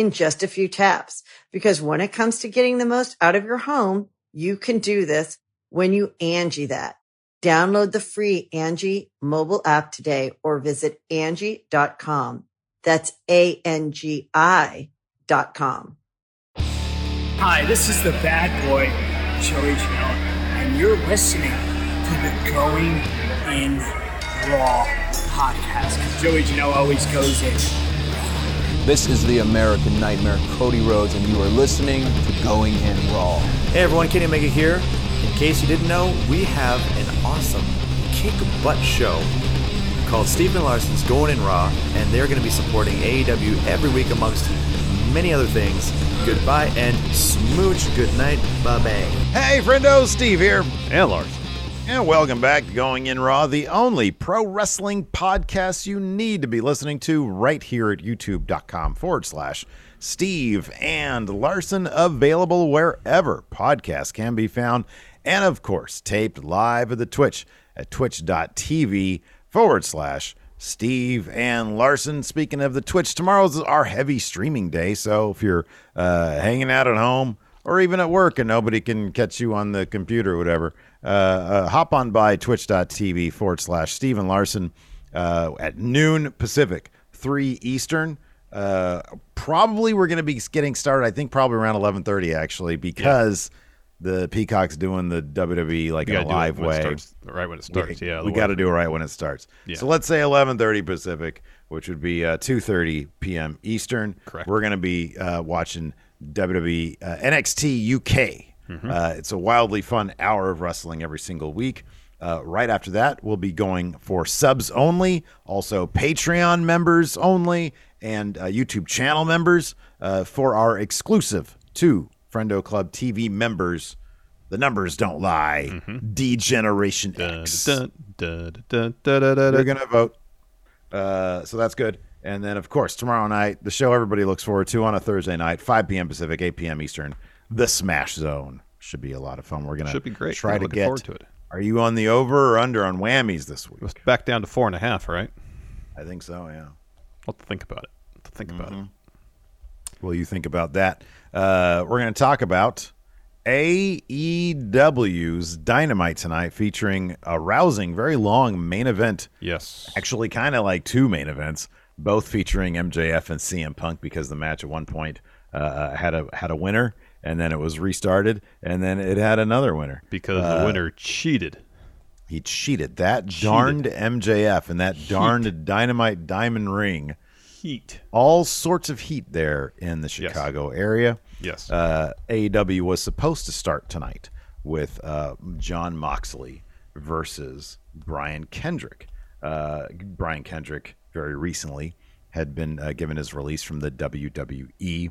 in just a few taps. Because when it comes to getting the most out of your home, you can do this when you Angie that. Download the free Angie mobile app today or visit Angie.com. That's A-N-G-I dot com. Hi, this is the bad boy, Joey Janela, and you're listening to the Going in Raw podcast. Joey Janela always goes in. This is the American Nightmare, Cody Rhodes, and you are listening to Going In Raw. Hey everyone, Kenny Omega here. In case you didn't know, we have an awesome kick butt show called Steve and Larson's Going In Raw, and they're going to be supporting AEW every week amongst many other things. Goodbye and smooch. Good night. Bye bye. Hey, friendo, Steve here. And Lars. And welcome back to Going In Raw, the only pro wrestling podcast you need to be listening to right here at youtube.com forward slash Steve and Larson, available wherever podcasts can be found. And of course, taped live at the Twitch at twitch.tv forward slash Steve and Larson. Speaking of the Twitch, tomorrow's our heavy streaming day. So if you're uh, hanging out at home or even at work and nobody can catch you on the computer or whatever, hop on by twitch.tv forward slash Steve and Larson uh, at noon Pacific, 3 Eastern. Uh, probably we're going to be getting started, I think probably around 1130 actually, because the Peacock's doing the WWE like in a live way. starts- right when it starts, yeah, We got to do it right when it starts. Yeah. So let's say 11:30 Pacific, which would be uh, 2:30 p.m. Eastern. Correct. We're going to be uh, watching WWE uh, NXT UK. Mm-hmm. Uh, it's a wildly fun hour of wrestling every single week. Uh, right after that, we'll be going for subs only, also Patreon members only, and uh, YouTube channel members uh, for our exclusive to Friendo Club TV members. The numbers don't lie. D Generation X. Dun, dun, dun, They're gonna vote. Uh, so that's good. And then, of course, tomorrow night, the show everybody looks forward to on a Thursday night, 5 p.m. Pacific, 8 p.m. Eastern, the Smash Zone. Should be a lot of fun. We're gonna Should be great. Try Yeah, to get. forward to it. Are you on the over or under on whammies this week? It's back down to four and a half, right? I think so. Yeah. I'll to think about it. I'll think about it. Well, you think about that. Uh, we're going to talk about AEW's Dynamite tonight, featuring a rousing, very long main event. Yes. Actually, kind of like two main events, both featuring MJF and CM Punk, because the match at one point uh, had a had a winner, and then it was restarted, and then it had another winner. Because Uh, the winner cheated. He cheated. That darned MJF and that darned Dynamite Diamond Ring. Heat. All sorts of heat there in the Chicago area. Yes. Uh, AEW was supposed to start tonight with uh, Jon Moxley versus Brian Kendrick. Uh, Brian Kendrick very recently had been uh, given his release from the WWE,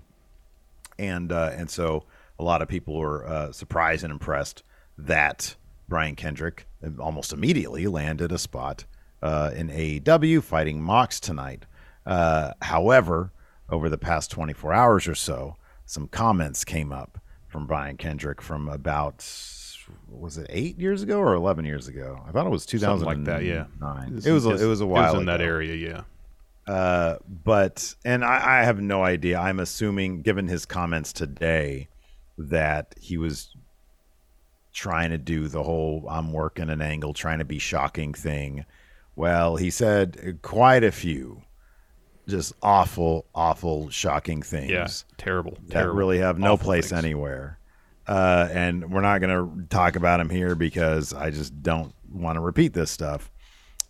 and uh, and so a lot of people were uh, surprised and impressed that Brian Kendrick almost immediately landed a spot uh, in AEW fighting Mox tonight. Uh, however, over the past 24 hours or so, some comments came up from Brian Kendrick from about was it eight years ago or 11 years ago? I thought it was 2009. Something like that, yeah. It was a, it was a while It was in that ago. area, yeah. Uh, but and I, I have no idea. I'm assuming, given his comments today, that he was trying to do the whole "I'm working an angle, trying to be shocking" thing. Well, he said quite a few just awful, awful, shocking things Yeah. Terrible. that terrible, really have no place things. anywhere. uh, and we're not going to talk about him here because I just don't want to repeat this stuff.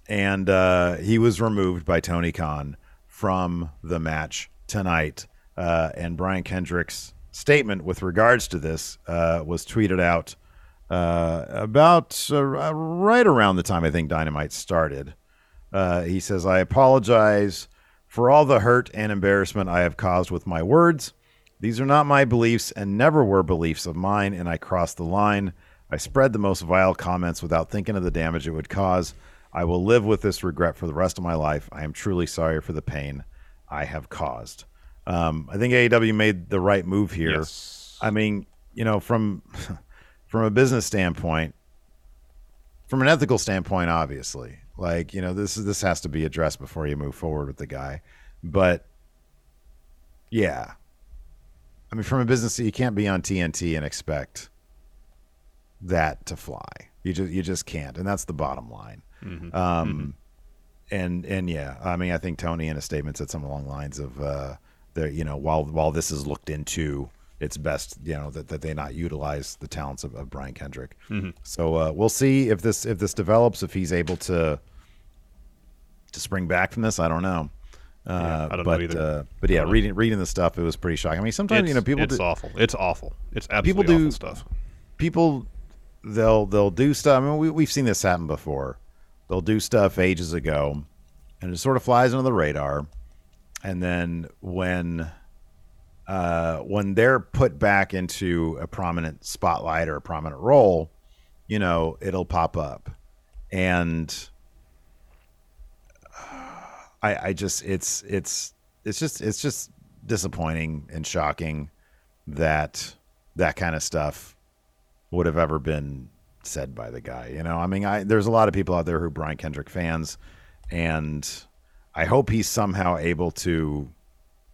And uh, he was removed by Tony Khan from the match tonight. Uh, and Brian Kendrick's statement with regards to this uh, was tweeted out uh, about uh, right around the time I think Dynamite started. Uh, he says, I apologize for all the hurt and embarrassment I have caused with my words. These are not my beliefs and never were beliefs of mine, and I crossed the line. I spread the most vile comments without thinking of the damage it would cause. I will live with this regret for the rest of my life. I am truly sorry for the pain I have caused. Um, I think AEW made the right move here. Yes. I mean, you know, from from a business standpoint, from an ethical standpoint, obviously, like you know, this is this has to be addressed before you move forward with the guy. But yeah, I mean, from a business, you can't be on TNT and expect that to fly. You just you just can't, and that's the bottom line. Um, and and yeah, I mean, I think Tony in a statement said something along the lines of, uh, "There, you know, while while this is looked into, it's best, you know, that, that they not utilize the talents of, of Brian Kendrick." So uh, we'll see if this if this develops, if he's able to to spring back from this. I don't know. Uh, I don't know but either. uh, but yeah, reading reading the stuff, it was pretty shocking. I mean, sometimes It's, you know people it's do, awful. It's awful. It's People do- awful stuff. people they'll they'll do stuff. I mean, we, we've seen this happen before. They'll do stuff ages ago, and it sort of flies under the radar. And then when uh, when they're put back into a prominent spotlight or a prominent role, you know, it'll pop up, and I I just it's it's it's just it's just disappointing and shocking that that kind of stuff would have ever been said by the guy. You know, I mean, I there's a lot of people out there who are Brian Kendrick fans, and I hope he's somehow able to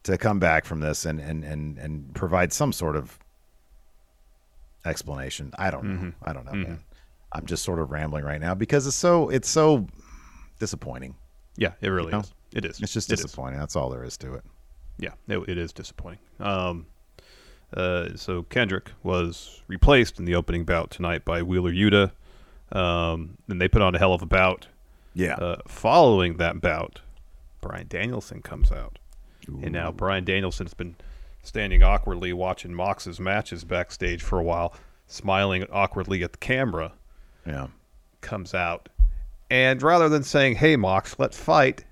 to come back from this and and and and provide some sort of explanation. I don't know. I don't know, man. I'm just sort of rambling right now because it's so it's so disappointing. Yeah, it really know? is. It is. It's just It is. disappointing. That's all there is to it. Yeah, it, it is disappointing. Um, uh, so Kendrick was replaced in the opening bout tonight by Wheeler Yuta. Um, and they put on a hell of a bout. Yeah. Uh, following that bout, Bryan Danielson comes out. And now Bryan Danielson's been standing awkwardly watching Mox's matches backstage for a while, smiling awkwardly at the camera. yeah. Comes out. And rather than saying, hey, Mox, let's fight,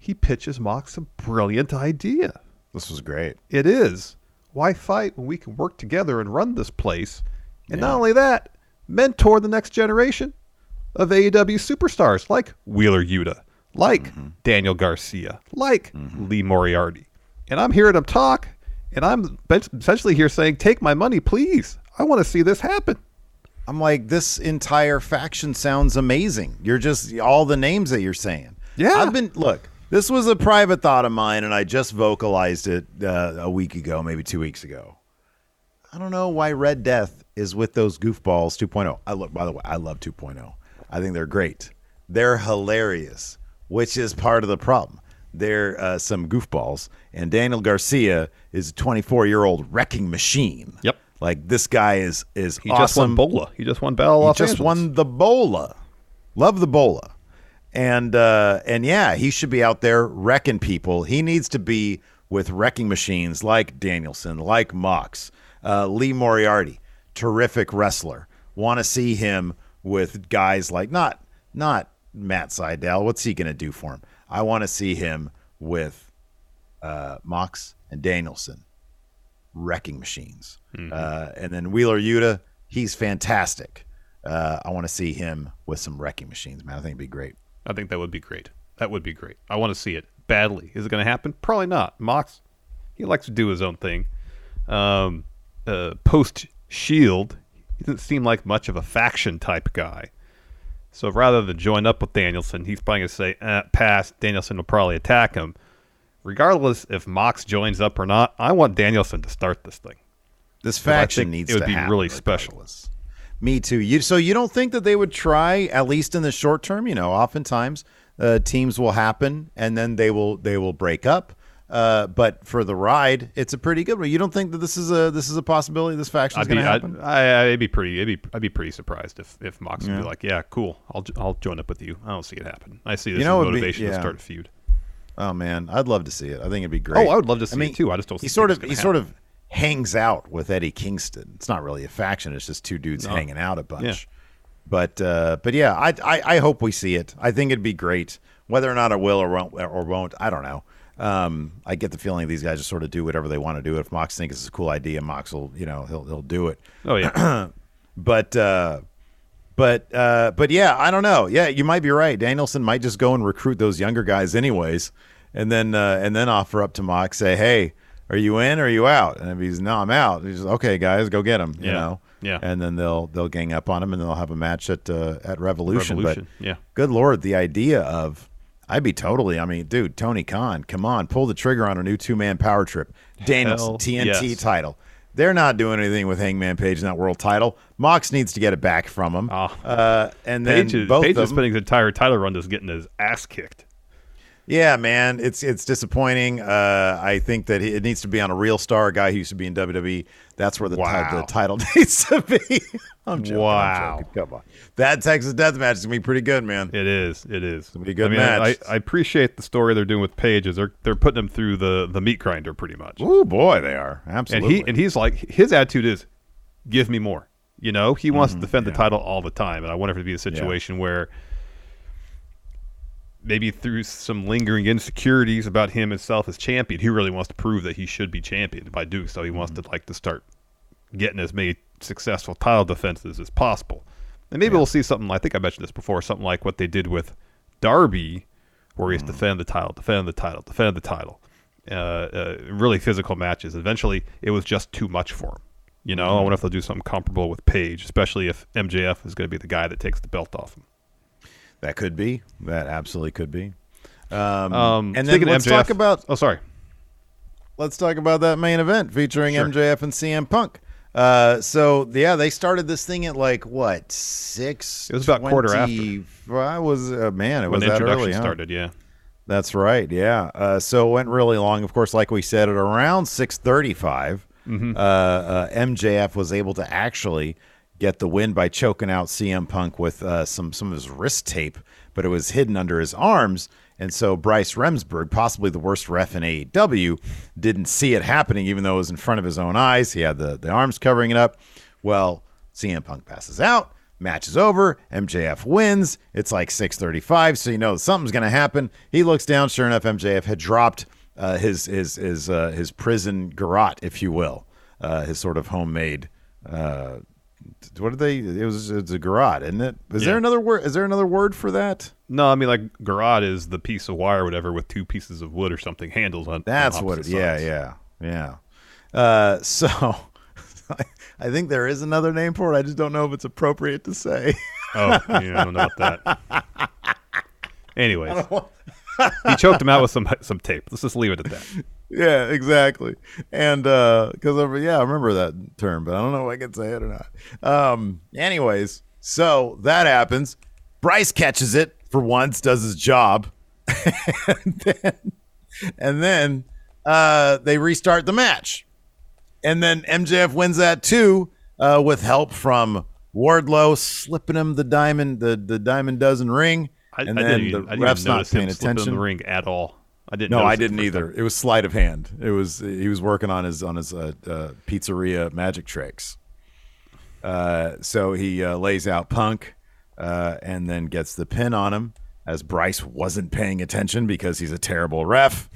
he pitches Mox a brilliant idea. This was great. It is. Why fight when we can work together and run this place? And Yeah. not only that, mentor the next generation of AEW superstars like Wheeler Yuta, like Mm-hmm. Daniel Garcia, like Lee Moriarty. And I'm hearing them talk, and I'm essentially here saying, take my money, please. I want to see this happen. I'm like, this entire faction sounds amazing. You're just all the names that you're saying. Yeah. I've been look. This was a private thought of mine, and I just vocalized it uh, a week ago, maybe two weeks ago. I don't know why Red Death is with those goofballs 2.0. I look, by the way, I love 2.0. I think they're great. They're hilarious, which is part of the problem. They're uh, some goofballs, and Daniel Garcia is a 24 year old wrecking machine. Yep. Like this guy is is He just awesome. won Bola. He just won Battle He just Angeles. won the Bola. Love the Bola. And uh and yeah, he should be out there wrecking people. He needs to be with wrecking machines like Danielson, like Mox, uh, Lee Moriarty, terrific wrestler. Want to see him with guys like not not Matt Sydal. What's he going to do for him? I want to see him with uh, Mox and Danielson wrecking machines. Uh, and then Wheeler Yuta, he's fantastic. Uh, I want to see him with some wrecking machines, man. I think it'd be great. I think that would be great. That would be great. I want to see it badly. Is it going to happen? Probably not. Mox, he likes to do his own thing. Um, uh, Post Shield, he doesn't seem like much of a faction type guy. So rather than join up with Danielson, he's probably going to say, eh, pass. Danielson will probably attack him. Regardless if Mox joins up or not, I want Danielson to start this thing. This faction needs it would to be really special. Me too. You so you don't think that they would try at least in the short term? You know, oftentimes uh, teams will happen and then they will they will break up. Uh, but for the ride, it's a pretty good one. You don't think that this is a this is a possibility? This faction is I'd be, going to I'd, happen? I, I'd be pretty, I'd be, I'd be pretty surprised if, if Mox would be like, yeah, cool, I'll, I'll join up with you. I don't see it happen. I see this know, as it'd be- motivation to start a feud. Oh man, I'd love to see it. I think it'd be great. Oh, I would love to see I it, too. I just don't He sort of he sort of hangs out with Eddie Kingston. It's not really a faction. It's just two dudes hanging out a bunch. Yeah. But uh, but yeah, I, I I hope we see it. I think it'd be great. Whether or not it will or won't or won't, I don't know. Um, I get the feeling these guys just sort of do whatever they want to do. If Mox thinks it's a cool idea, Mox will you know he'll he'll do it. Oh yeah, But uh, but uh, but yeah, I don't know. Yeah, you might be right. Danielson might just go and recruit those younger guys anyways, and then uh, and then offer up to Mox, say, "Hey, are you in or are you out?" And if he's no, I'm out. He's okay, guys, go get him. You Yeah. know. Yeah. And then they'll they'll gang up on him and they'll have a match at uh, at Revolution. Revolution, But yeah. good lord, the idea of I'd be totally. I mean, dude, Tony Khan, come on, pull the trigger on a new two man power trip. Danielson TNT yes. title. They're not doing anything with Hangman Page in that world title. Mox needs to get it back from him. Ah. uh, and then Page is, both Page of is spending his entire title run just getting his ass kicked. Yeah, man, it's it's disappointing. Uh, I think that it needs to be on a real star, a guy who used to be in WWE. That's where the, Wow. the title needs to be. I'm joking. Wow. I'm joking. Come on, that Texas Death Match is gonna be pretty good, man. It is. It is. be a good I mean, match. I, I appreciate the story they're doing with Page. Is they're they're putting him through the the meat grinder pretty much. Oh boy, they are absolutely. and he and he's like his attitude is, give me more. You know, he wants Mm-hmm. to defend the title all the time, and I want it to be a situation where maybe through some lingering insecurities about him himself as champion, he really wants to prove that he should be champion. By doing so, he wants Mm-hmm. to like to start getting as many successful title defenses as possible. And maybe we'll see something. I think I mentioned this before. Something like what they did with Darby, where he's defend the title, defend the title, defend the title. Uh, uh, really physical matches. Eventually, it was just too much for him. You know, I wonder if they'll do something comparable with Page, especially if MJF is going to be the guy that takes the belt off him. That could be. That absolutely could be. Um, Um, and then let's MJF talk about Oh, sorry. let's talk about that main event featuring Sure. MJF and CM Punk. Uh, so yeah, they started this thing at like what six? It was about quarter after. I was uh, man, it When was that early. huh? started, yeah. That's right. Yeah. Uh, so it went really long. Of course, like we said, at around six thirty-five, Mm-hmm. uh, uh, MJF was able to actually get the win by choking out CM Punk with uh, some some of his wrist tape, but it was hidden under his arms. And so Bryce Remsburg, possibly the worst ref in AEW, didn't see it happening, even though it was in front of his own eyes. He had the, the arms covering it up. Well, CM Punk passes out. Match is over. MJF wins. It's like 6:35, so you know something's going to happen. He looks down. Sure enough, MJF had dropped uh, his his his uh, his prison garrote, if you will, uh, his sort of homemade. What did they? It was it's a garrote, isn't it? Is there another word? Is there another word for that? No, I mean like garrote is the piece of wire, or whatever, with two pieces of wood or something handles on. That's on what. It, yeah, yeah, yeah. Uh, so I think there is another name for it. I just don't know if it's appropriate to say. Oh, yeah, I don't know about that. Anyways, he choked him out with some some tape. Let's just leave it at that. Yeah, exactly. And because over, yeah, I remember that term, but I don't know if I can say it or not. Um, anyways, so that happens. Bryce catches it for once, does his job, and then, and then uh, they restart the match, and then MJF wins that too uh, with help from Wardlow slipping him the diamond, the the diamond dozen ring, I, and I then the ref's not paying attention. the ring at all. I didn't. No, I didn't either. time. It was sleight of hand. It was he was working on his on his uh, uh, pizzeria magic tricks. Uh, so he uh, lays out Punk, uh, and then gets the pin on him as Bryce wasn't paying attention because he's a terrible ref,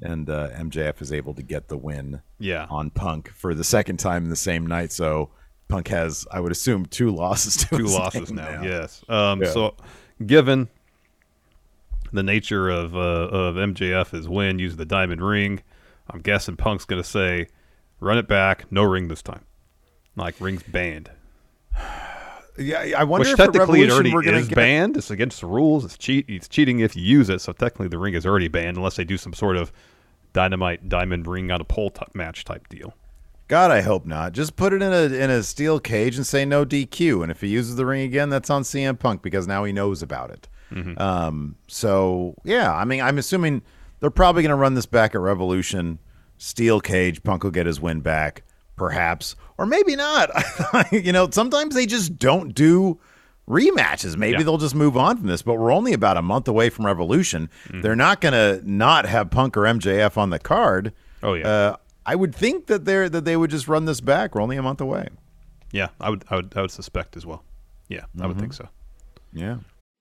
and uh, MJF is able to get the win. Yeah. on Punk for the second time in the same night. So Punk has, I would assume, two losses. To two losses name now. Yes. Um, Yeah. So, given the nature of uh, of MJF is win, use the diamond ring. I'm guessing Punk's going to say, "Run it back, no ring this time." Like rings banned, Yeah, I wonder which if technically it already we're gonna is get- banned. It's against the rules. It's cheat. It's cheating if you use it. So technically, the ring is already banned unless they do some sort of dynamite diamond ring on a pole type match type deal. God, I hope not. Just put it in a in a steel cage and say no DQ. And if he uses the ring again, that's on CM Punk because now he knows about it. Mm-hmm. Um, so yeah, I mean, I'm assuming they're probably going to run this back at Revolution. Steel cage, Punk will get his win back, perhaps, or maybe not. you know, sometimes they just don't do rematches. Maybe Yeah. they'll just move on from this. But we're only about a month away from Revolution. Mm-hmm. They're not going to not have Punk or MJF on the card. Oh, yeah. Uh, I would think that they're that they would just run this back. We're only a month away. Yeah, I would, I would, I would suspect as well. Yeah, I would think so. Yeah.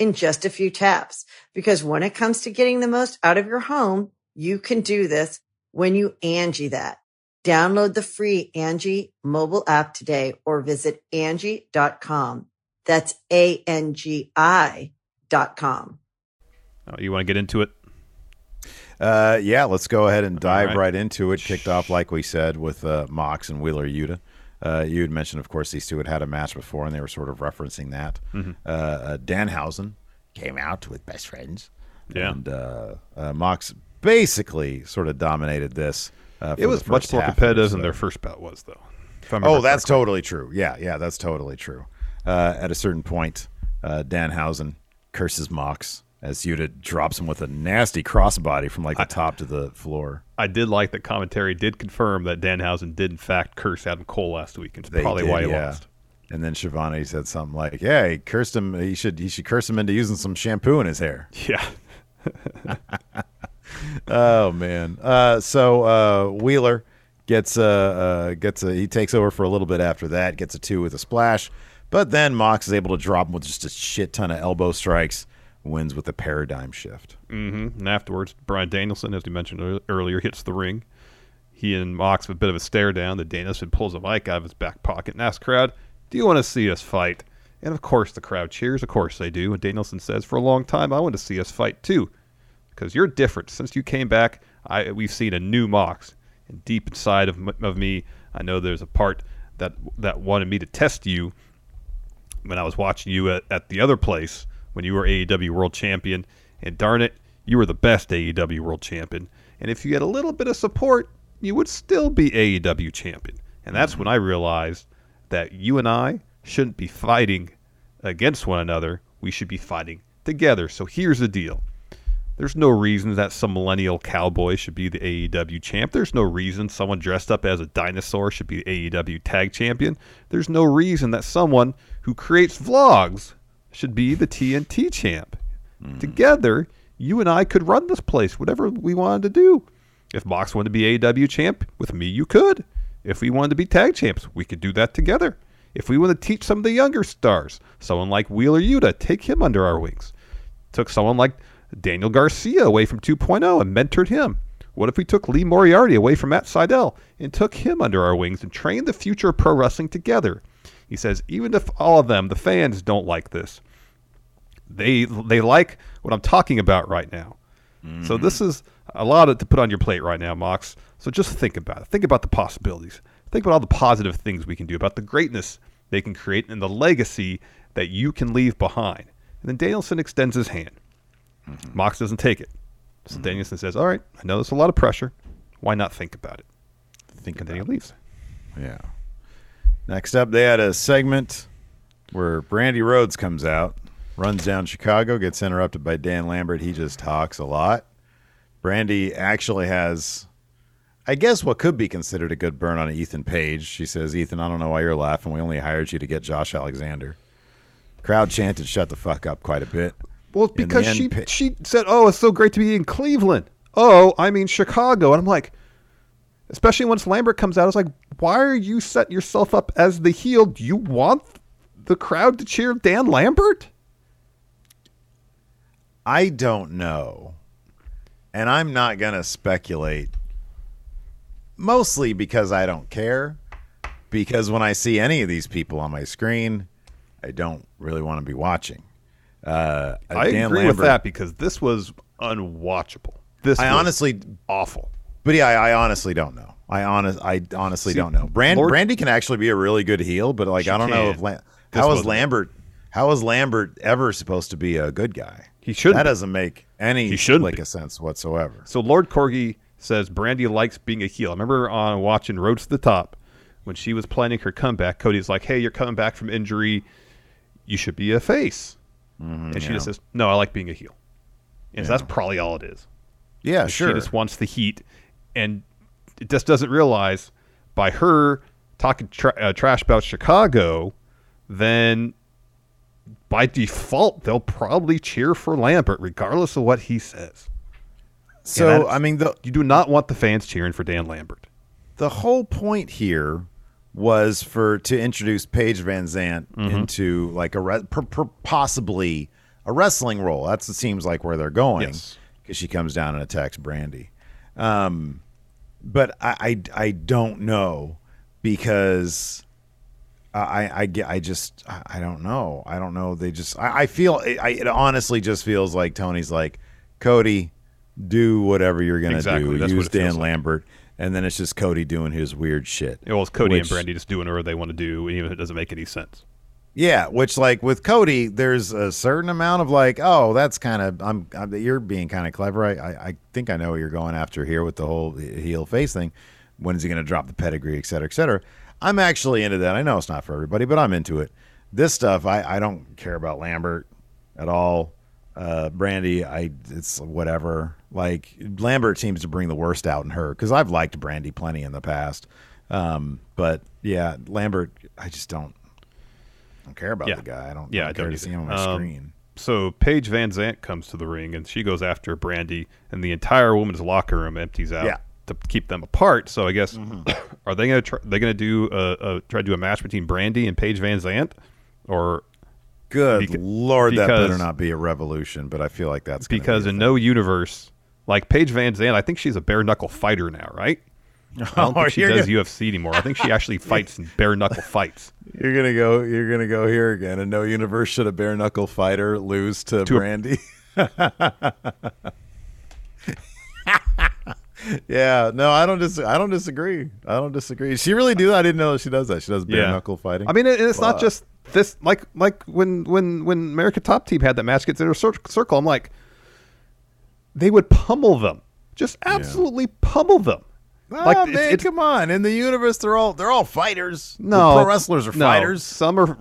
in just a few taps. Because when it comes to getting the most out of your home, you can do this when you Angie that. Download the free Angie mobile app today or visit Angie.com. That's A-N-G-I dot com. Uh, you want to get into it? Uh, yeah, let's go ahead and dive right. right. into it. Kicked off, like we said, with uh, Mox and Wheeler Yuta. Uh, you had mentioned, of course, these two had had a match before, and they were sort of referencing that. Mm-hmm. Uh, uh, Danhausen came out with best friends. Yeah. And uh, uh, Mox basically sort of dominated this. Uh, It was much more competitive it, than their first bout was, though. Oh, that's correctly. totally true. Yeah, yeah, that's totally true. Uh, at a certain point, uh, Danhausen curses Mox as Yuta drops him with a nasty crossbody from like the top to the floor. I did like that commentary did confirm that Danhausen did in fact curse Adam Cole last week, and it's They probably did, why he yeah. lost. And then Schiavone said something like, "Yeah, he cursed him. He should he should curse him into using some shampoo in his hair." Yeah, Oh man. Uh, so uh, Wheeler gets uh, uh, gets a, he takes over for a little bit after that, gets a two with a splash, but then Mox is able to drop him with just a shit ton of elbow strikes, wins with a paradigm shift. hmm and afterwards, Bryan Danielson, as we mentioned earlier, hits the ring. He and Mox have a bit of a stare down. The Danielson pulls a mic out of his back pocket and asks crowd, "Do you want to see us fight?" And of course, the crowd cheers. Of course, they do. And Danielson says, "For a long time, I want to see us fight too." because you're different. Since you came back, I we've seen a new Mox. And deep inside of, of me, I know there's a part that that wanted me to test you when I was watching you at, at the other place when you were AEW World Champion. And darn it, you were the best AEW World Champion. And if you had a little bit of support, you would still be AEW Champion. And that's when I realized that you and I shouldn't be fighting against one another. We should be fighting together. So here's the deal. There's no reason that some millennial cowboy should be the AEW champ. There's no reason someone dressed up as a dinosaur should be the AEW tag champion. There's no reason that someone who creates vlogs should be the TNT champ. Hmm. Together, you and I could run this place, whatever we wanted to do. If Mox wanted to be AEW champ, with me, you could. If we wanted to be tag champs, we could do that together. If we want to teach some of the younger stars, someone like Wheeler Yuta, take him under our wings took someone like Daniel Garcia away from 2.0 and mentored him? What if we took Lee Moriarty away from Matt Sydal and took him under our wings and trained the future of pro wrestling together? He says, even if all of them, the fans, don't like this, they they like what I'm talking about right now. So this is a lot of, to put on your plate right now, Mox. So just think about it. Think about the possibilities. Think about all the positive things we can do, about the greatness they can create, and the legacy that you can leave behind. And then Danielson extends his hand. Mox doesn't take it. So Danielson says, "All right, I know there's a lot of pressure. Why not think about it?" Think And then he leaves. Yeah. Next up, they had a segment where Brandi Rhodes comes out, runs down Chicago, gets interrupted by Dan Lambert. He just talks a lot. Brandi actually has, I guess, what could be considered a good burn on Ethan Page. She says, Ethan, I don't know why you're laughing. We only hired you to get Josh Alexander. Crowd chanted, shut the fuck up quite a bit. Well, it's In the because end, she Pa- she said, "Oh, it's so great to be in Cleveland." Oh, I mean Chicago, and I'm like, Especially once Lambert comes out, it's like, why are you setting yourself up as the heel? Do you want the crowd to cheer Dan Lambert? I don't know. And I'm not going to speculate. Mostly because I don't care. Because when I see any of these people on my screen, I don't really want to be watching. Uh, I Dan agree with that because this was unwatchable. This I was honestly, awful. But yeah, I, I honestly don't know. I honest, I honestly See, don't know. Brand, Lord- Brandi can actually be a really good heel, but like I don't know if La- how is. Lambert, how is Lambert ever supposed to be a good guy? He shouldn't That doesn't make any He shouldn't like a sense whatsoever. So Lord Corgi says Brandi likes being a heel. I remember on watching Road to the Top when she was planning her comeback. Cody's like, "Hey, you're coming back from injury. You should be a face." Mm-hmm, and she yeah. just says, "No, I like being a heel." And so that's probably all it is. Yeah, sure. She just wants the heat, and it just doesn't realize by her talking tra- uh, trash about Chicago, then by default they'll probably cheer for Lambert regardless of what he says. so I mean the You do not want the fans cheering for Dan Lambert. the whole point here was for to introduce Paige VanZant Mm-hmm. into like a re- per, per, possibly a wrestling role. That's it seems like where they're going Yes. because she comes down and attacks Brandi. Um, but I, I I don't know because I I get I just I don't know I don't know they just I, I feel I, it honestly just feels like Tony's like Cody do whatever you're gonna Exactly, do that's use it Dan like. Lambert and then it's just Cody doing his weird shit. Well, it's Cody Which- and Brandi just doing whatever they want to do, even if it doesn't make any sense. Yeah, which like with Cody, there's a certain amount of like, oh, that's kind of I'm, I'm you're being kind of clever. I, I I think I know what you're going after here with the whole heel face thing. When is he going to drop the pedigree, et cetera, et cetera? I'm actually into that. I know it's not for everybody, but I'm into it. This stuff, I I don't care about Lambert at all. Uh, Brandi, I it's whatever. Like Lambert seems to bring the worst out in her because I've liked Brandi plenty in the past. Um, but yeah, Lambert, I just don't. I don't care about Yeah. the guy. I don't, Yeah, I I don't care don't to see him on my Um, screen. So Paige VanZant comes to the ring and she goes after Brandi, and the entire women's locker room empties out Yeah. to keep them apart. So I guess are they gonna try, they gonna do a, a try to do a match between Brandi and Paige VanZant, or Good lord, that better not be a revolution. But I feel like that's because be in thing. no universe like Paige VanZant, I think she's a bare knuckle fighter now, right? I don't Oh, think she does gonna- UFC anymore. I think she actually fights in bare knuckle fights. you're gonna go, you're gonna go here again. And no universe should a bare knuckle fighter lose to, To a- Brandi. yeah, no, I don't dis- I don't disagree. I don't disagree. She really do. I didn't know she does that. She does bare knuckle fighting. I mean, it, it's not just this. Like, like when when when America Top Team had that match against Inner Cir- Circle, I'm like, they would pummel them, just absolutely pummel them. Ah, like, it's- man, it's- come on. In the universe, they're all they're all fighters. The No, pro wrestlers are no, fighters. Some are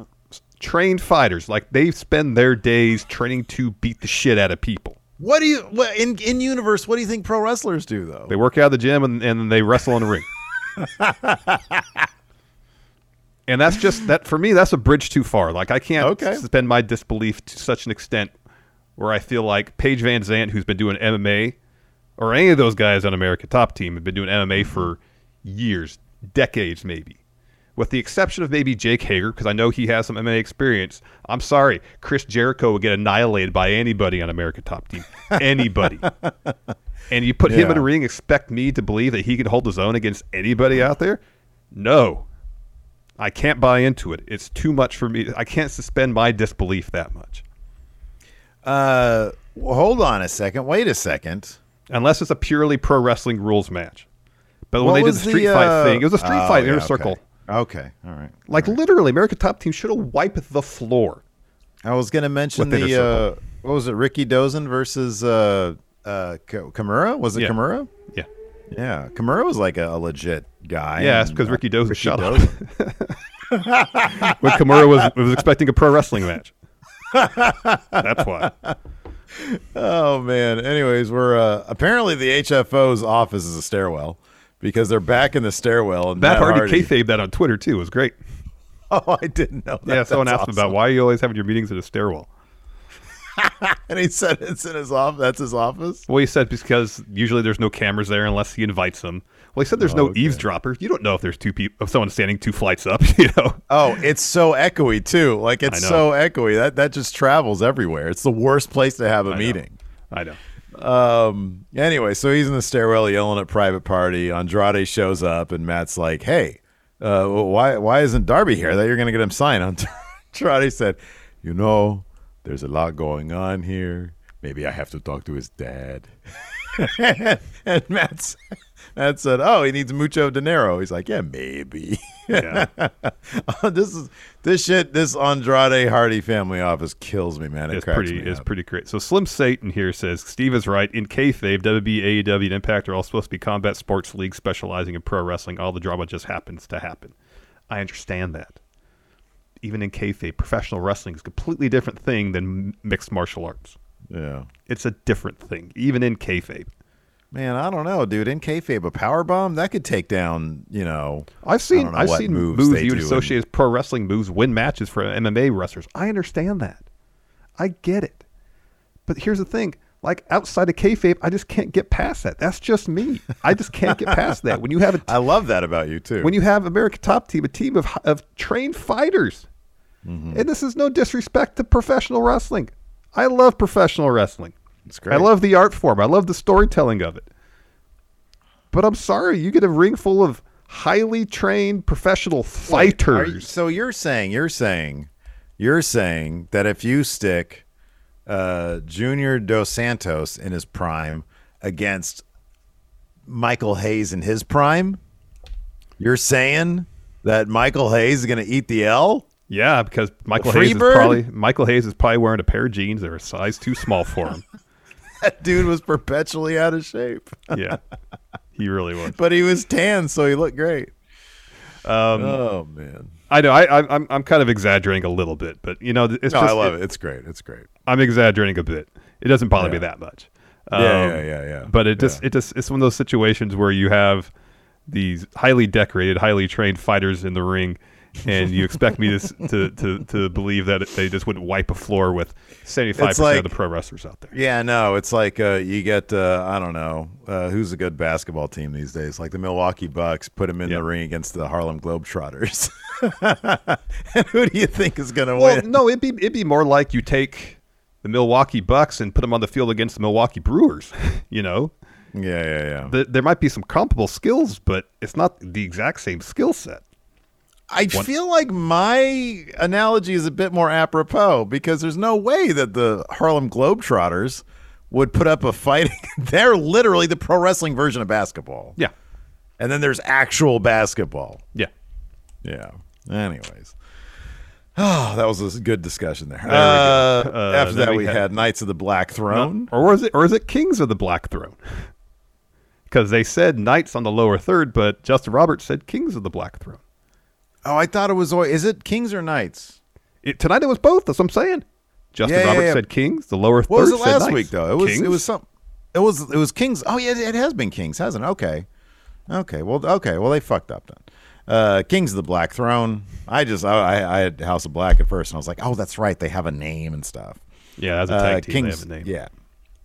trained fighters. Like they spend their days training to beat the shit out of people. What do you in in universe? What do you think pro wrestlers do though? They work out of the gym and, and then they wrestle in the ring. and that's just that for me. That's a bridge too far. Like I can't Okay. suspend my disbelief to such an extent where I feel like Paige VanZant, who's been doing MMA, or any of those guys on America Top Team, have been doing MMA for years, decades maybe. With the exception of maybe Jake Hager, because I know he has some MMA experience. I'm sorry, Chris Jericho would get annihilated by anybody on America Top Team. Anybody. and you put him in a ring, expect me to believe that he can hold his own against anybody out there? No. I can't buy into it. It's too much for me. I can't suspend my disbelief that much. Uh, well, hold on a second. Wait a second. Unless it's a purely pro wrestling rules match. But when What they did the street the, fight uh, thing, it was a street oh, fight yeah, inner okay. circle. Okay, all right. Like literally, America Top Team should have wiped the floor. I was going to mention the uh, what was it? Rikidozan versus uh, uh, Kimura. Was it Yeah. Kimura? Yeah. Yeah, Kimura was like a, a legit guy. Yeah, and, because uh, Rikidozan Ricky shot up Dozen. when Kimura was was expecting a pro wrestling match. That's why. Oh man. Anyways, we're uh, apparently the HFO's office is a stairwell because they're back in the stairwell. And Matt, Matt, Hardy, Hardy. kayfabe that on Twitter too. It was great. Oh, I didn't know that. Yeah, someone That's asked him about why are you always having your meetings in a stairwell. and he said it's in his office. That's his office. Well, he said because usually there's no cameras there unless he invites them. Well, he said there's no eavesdroppers. You don't know if there's two people, if someone's standing two flights up. You know. Oh, it's so echoey too. Like it's so know. echoey that that just travels everywhere. It's the worst place to have a I know. meeting. I know. Um. Anyway, so he's in the stairwell yelling at private party. Andrade shows up, and Matt's like, "Hey, uh, why why isn't Darby here? That you're gonna get him signed." Andrade said, "You know, there's a lot going on here. Maybe I have to talk to his dad." and Matt's, Matt said, "Oh, he needs mucho dinero." He's like, "Yeah, maybe." Yeah. Oh, this is this shit. This Andrade Hardy family office kills me, man. It it's pretty it's up. pretty great. So Slim Satan here says Steve is right. In kayfabe, WB, AEW, and Impact are all supposed to be combat sports leagues specializing in pro wrestling. All the drama just happens to happen. I understand that. Even in kayfabe, professional wrestling is a completely different thing than mixed martial arts. Yeah. It's a different thing, even in kayfabe. Man, I don't know, dude. In kayfabe, a power bomb that could take down, you know. I've seen know I've seen moves moves, you'd associate as pro wrestling moves win matches for MMA wrestlers. I understand that. I get it. But here's the thing: like outside of kayfabe, I just can't get past that. That's just me. I just can't get past that. When you have a I love that about you too. when you have American Top Team, a team of of trained fighters, Mm-hmm. and this is no disrespect to professional wrestling. I love professional wrestling. It's great. I love the art form. I love the storytelling of it. But I'm sorry, you get a ring full of highly trained professional fighters. are you- so you're saying you're saying you're saying that if you stick uh, Junior Dos Santos in his prime against Michael Hayes in his prime, you're saying that Michael Hayes is going to eat the L? Yeah, because Michael Hayes bird? is probably Michael Hayes is probably wearing a pair of jeans that are a size too small for him. That dude was perpetually out of shape, yeah, he really was. but he was tan, so he looked great. Um, oh man, I know I, I, I'm I'm kind of exaggerating a little bit, but you know it's no, just I love it. It's great. It's great. I'm exaggerating a bit. It doesn't bother me that much. Yeah, Um, yeah, yeah, yeah. But it just Yeah. it just it's one of those situations where you have these highly decorated, highly trained fighters in the ring, and you expect me to to to, to believe that they just wouldn't wipe a floor with 75 percent like- of the pro wrestlers out there. Yeah, no, it's like uh, you get uh, I don't know uh, who's a good basketball team these days. Like the Milwaukee Bucks, put them in Yeah. the ring against the Harlem Globetrotters. and who do you think is going to win? Well, win? no, it'd be it'd be more like you take the Milwaukee Bucks and put them on the field against the Milwaukee Brewers. you know, Yeah, yeah, yeah. the, there might be some comparable skills, but it's not the exact same skill set. I feel like my analogy is a bit more apropos because there's no way that the Harlem Globetrotters would put up a fight. They're literally the pro wrestling version of basketball. Yeah, And then there's actual basketball. yeah. Yeah. Anyways. Oh, that was a good discussion there. go. Uh, Uh, after that, we we had- had Knights of the Black Throne. or was it or is it Kings of the Black Throne? Because they said Knights on the lower third, but Justin Roberts said Kings of the Black Throne. Oh, I thought it was. always- Is it Kings or Knights? It, tonight it was both. That's what I'm saying. Justin Yeah, yeah, Roberts yeah. said Kings. The lower What was third it said last Knights. week though? It was. Kings? It was some. It was. It was Kings. Oh yeah, it has been Kings, hasn't it? Okay. Okay. Well. Okay. Well, they fucked up then. Uh, Kings of the Black Throne. I just. I, I, I had House of Black at first, and I was like, oh, that's right. They have a name and stuff. Yeah, as a Uh, tag team, Kings, they have a name. Yeah,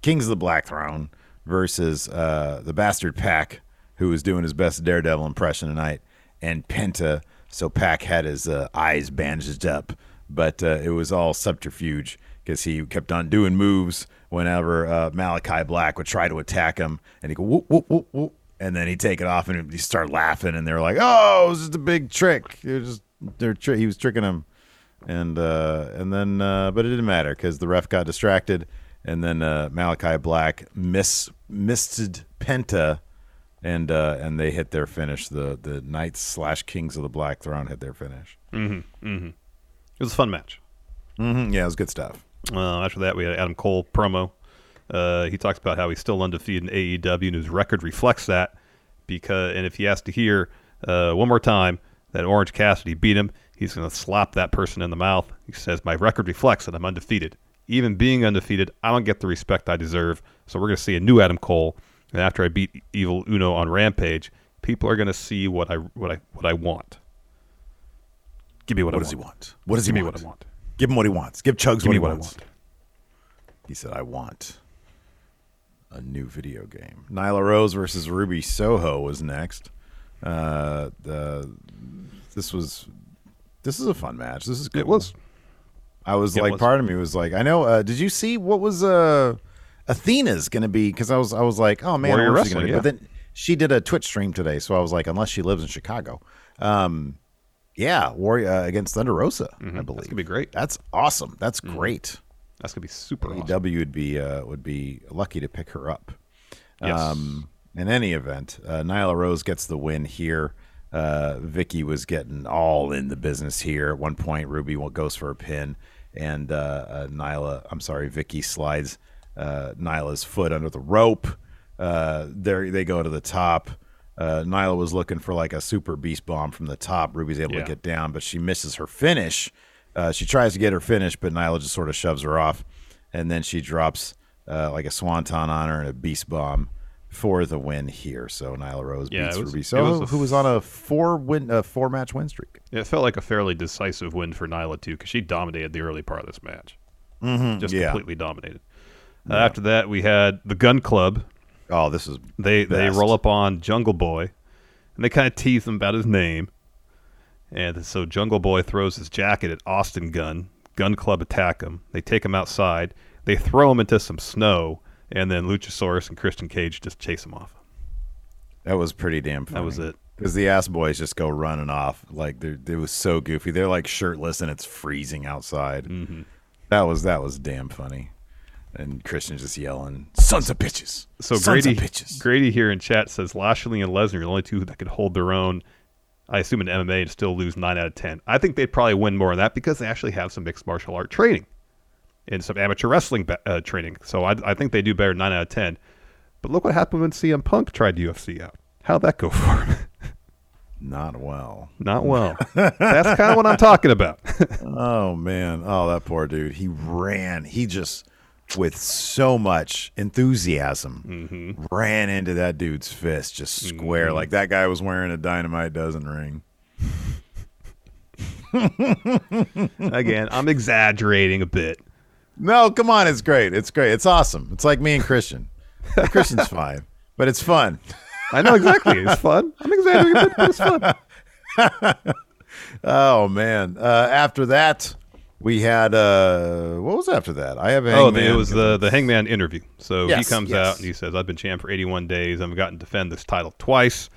Kings of the Black Throne versus uh, the Bastard PAC, who was doing his best Daredevil impression tonight, and Penta. So PAC had his uh, eyes bandaged up, but uh, it was all subterfuge because he kept on doing moves whenever uh, Malakai Black would try to attack him, and he go whoop whoop whoop whoop, and then he'd take it off and he start laughing, and they're like, "Oh, it was just a big trick. It was just they're tri- he was tricking him." and uh, and then uh, but it didn't matter because the ref got distracted, and then uh, Malakai Black miss missed Penta, and uh, and they hit their finish. The the Knights slash Kings of the Black Throne hit their finish. It was a fun match. hmm Yeah, it was good stuff. Uh, after that, we had Adam Cole promo. Uh, he talks about how he's still undefeated in AEW, and his record reflects that. Because, and if he has to hear uh, one more time that Orange Cassidy beat him, he's going to slap that person in the mouth. He says, "My record reflects that I'm undefeated. Even being undefeated, I don't get the respect I deserve. So we're going to see a new Adam Cole. And after I beat Evil Uno on Rampage, people are going to see what I what I what I want. Give me what, What I does he want. want? What does he Give me want? what I want. Give him what he wants. Give Chugs Give what me he what I wants. want. He said, "I want a new video game." Nyla Rose versus Ruby Soho was next. Uh, the this was this is a fun match. This is cool. It was. I was It like, was. part of me was like, I know. Uh, did you see what was uh, Athena's going to be? Because I was, I was like, oh man, I Warrior wonder what gonna do. But then she did a Twitch stream today, so I was like, unless she lives in Chicago, um, yeah, Warrior uh, against Thunder Rosa, I believe Mm-hmm. That's gonna be great. That's awesome. That's Mm-hmm. great. That's gonna be super awesome. Would be uh, would be lucky to pick her up. Yes. Um, in any event, uh, Nyla Rose gets the win here. Uh, Vicky was getting all in the business here. At one point, Ruby goes for a pin, and uh, uh, Nyla, I'm sorry, Vicky slides uh, Nyla's foot under the rope. Uh, there they go to the top. Uh, Nyla was looking for like a super beast bomb from the top. Ruby's able Yeah. to get down, but she misses her finish. Uh, she tries to get her finish, but Nyla just sort of shoves her off, and then she drops uh, like a swanton on her and a beast bomb for the win here. So Nyla Rose Yeah, beats was- Ruby Soho, was who was on a four win, a four match win streak. It felt like a fairly decisive win for Nyla too, because she dominated the early part of this match. Mm-hmm, Just yeah. completely dominated. Uh, after that, we had the Gunn Club. Oh, this is They they roll up on Jungle Boy, and they kind of tease him about his name. And so Jungle Boy throws his jacket at Austin Gunn. Gunn Club attack him. They take him outside. They throw him into some snow, and then Luchasaurus and Christian Cage just chase him off. that was pretty damn funny. That was it. Because the ass boys just go running off like they're it was so goofy. They're like shirtless and it's freezing outside. Mm-hmm. That was that was damn funny. And Christian just yelling, "Sons of bitches!" So Sons Grady of bitches. Grady here in chat says Lashley and Lesnar are the only two that could hold their own. I assume in MMA and still lose nine out of ten. I think they'd probably win more than that because they actually have some mixed martial art training and some amateur wrestling uh, training. So I, I think they do better nine out of ten. But look what happened when CM Punk tried UFC out. How'd that go for him? Not well. Not well. That's kind of what I'm talking about. Oh man. Oh, that poor dude. He ran. He just with so much enthusiasm ran into that dude's fist just square like that guy was wearing a dynamite diamond ring. Again, I'm exaggerating a bit. No, come on, it's great. It's great. It's awesome. It's like me and Christian. Christian's fine, but it's fun. I know exactly. It's fun. I'm exaggerating a bit, but it's fun. Oh man. Uh, after that, we had uh what was after that? I have a Oh, Hangman- it was the the Hangman interview. So Yes, he comes yes. out and he says, "I've been champ for 81 days. I've gotten to defend this title twice."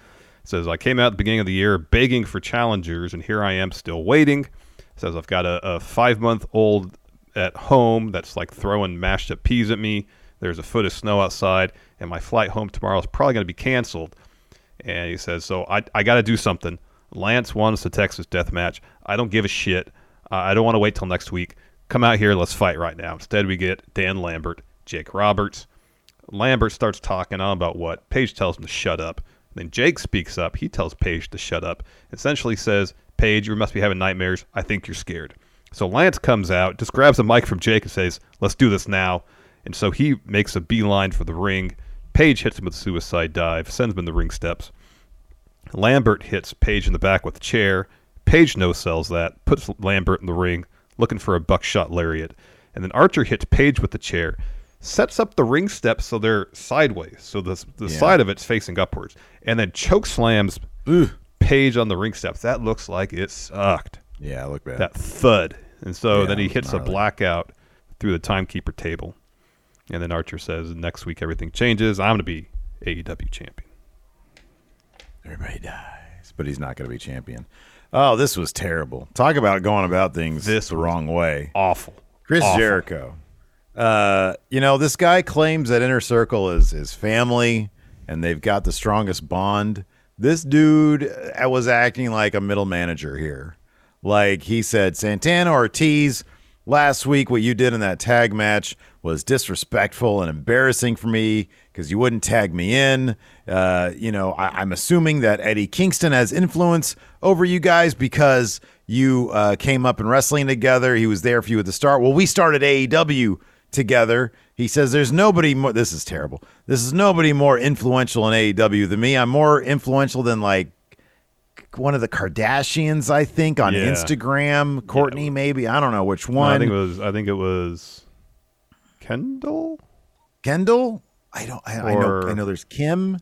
Says I came out at the beginning of the year begging for challengers, and here I am still waiting. Says I've got a, a five month old at home that's like throwing mashed up peas at me. There's a foot of snow outside, and my flight home tomorrow is probably going to be canceled. And he says, "So I I got to do something." Lance wants the Texas death match. I don't give a shit. Uh, I don't want to wait till next week. Come out here, let's fight right now. Instead, we get Dan Lambert, Jake Roberts. Lambert starts talking on about what Page tells him to shut up. Then Jake speaks up. He tells Page to shut up. Essentially says, "Page, you must be having nightmares. I think you're scared." So Lance comes out, just grabs a mic from Jake and says, "Let's do this now." And so he makes a beeline for the ring. Page hits him with a suicide dive, sends him in the ring steps. Lambert hits Page in the back with a chair. Page no sells that, puts Lambert in the ring, looking for a buckshot lariat. And then Archer hits Page with the chair, sets up the ring steps so they're sideways, so the, the side of it's facing upwards, and then choke slams Page on the ring steps. That looks like it sucked. Yeah, look bad. That thud. And so Yeah, then he hits a blackout through the timekeeper table. And then Archer says, next week everything changes. I'm going to be AEW champion. Everybody dies, but he's not going to be champion. Oh, this was terrible. Talk about going about things This the wrong way. Awful. Chris Awful. Jericho. Uh, you know, this guy claims that Inner Circle is his family and they've got the strongest bond. This dude uh, was acting like a middle manager here. Like he said, Santana Ortiz, last week, what you did in that tag match was disrespectful and embarrassing for me because you wouldn't tag me in. Uh, you know, I, I'm assuming that Eddie Kingston has influence over you guys because you uh, came up in wrestling together. He was there for you at the start. Well, we started AEW together. He says there's nobody more. This is terrible. This is nobody more influential in AEW than me. I'm more influential than like one of the Kardashians, I think, on Yeah. Instagram. Kourtney, maybe. I don't know which No, one. I think it was. I think it was Kendall. Kendall. I don't. I, I know. I know. There's Kim,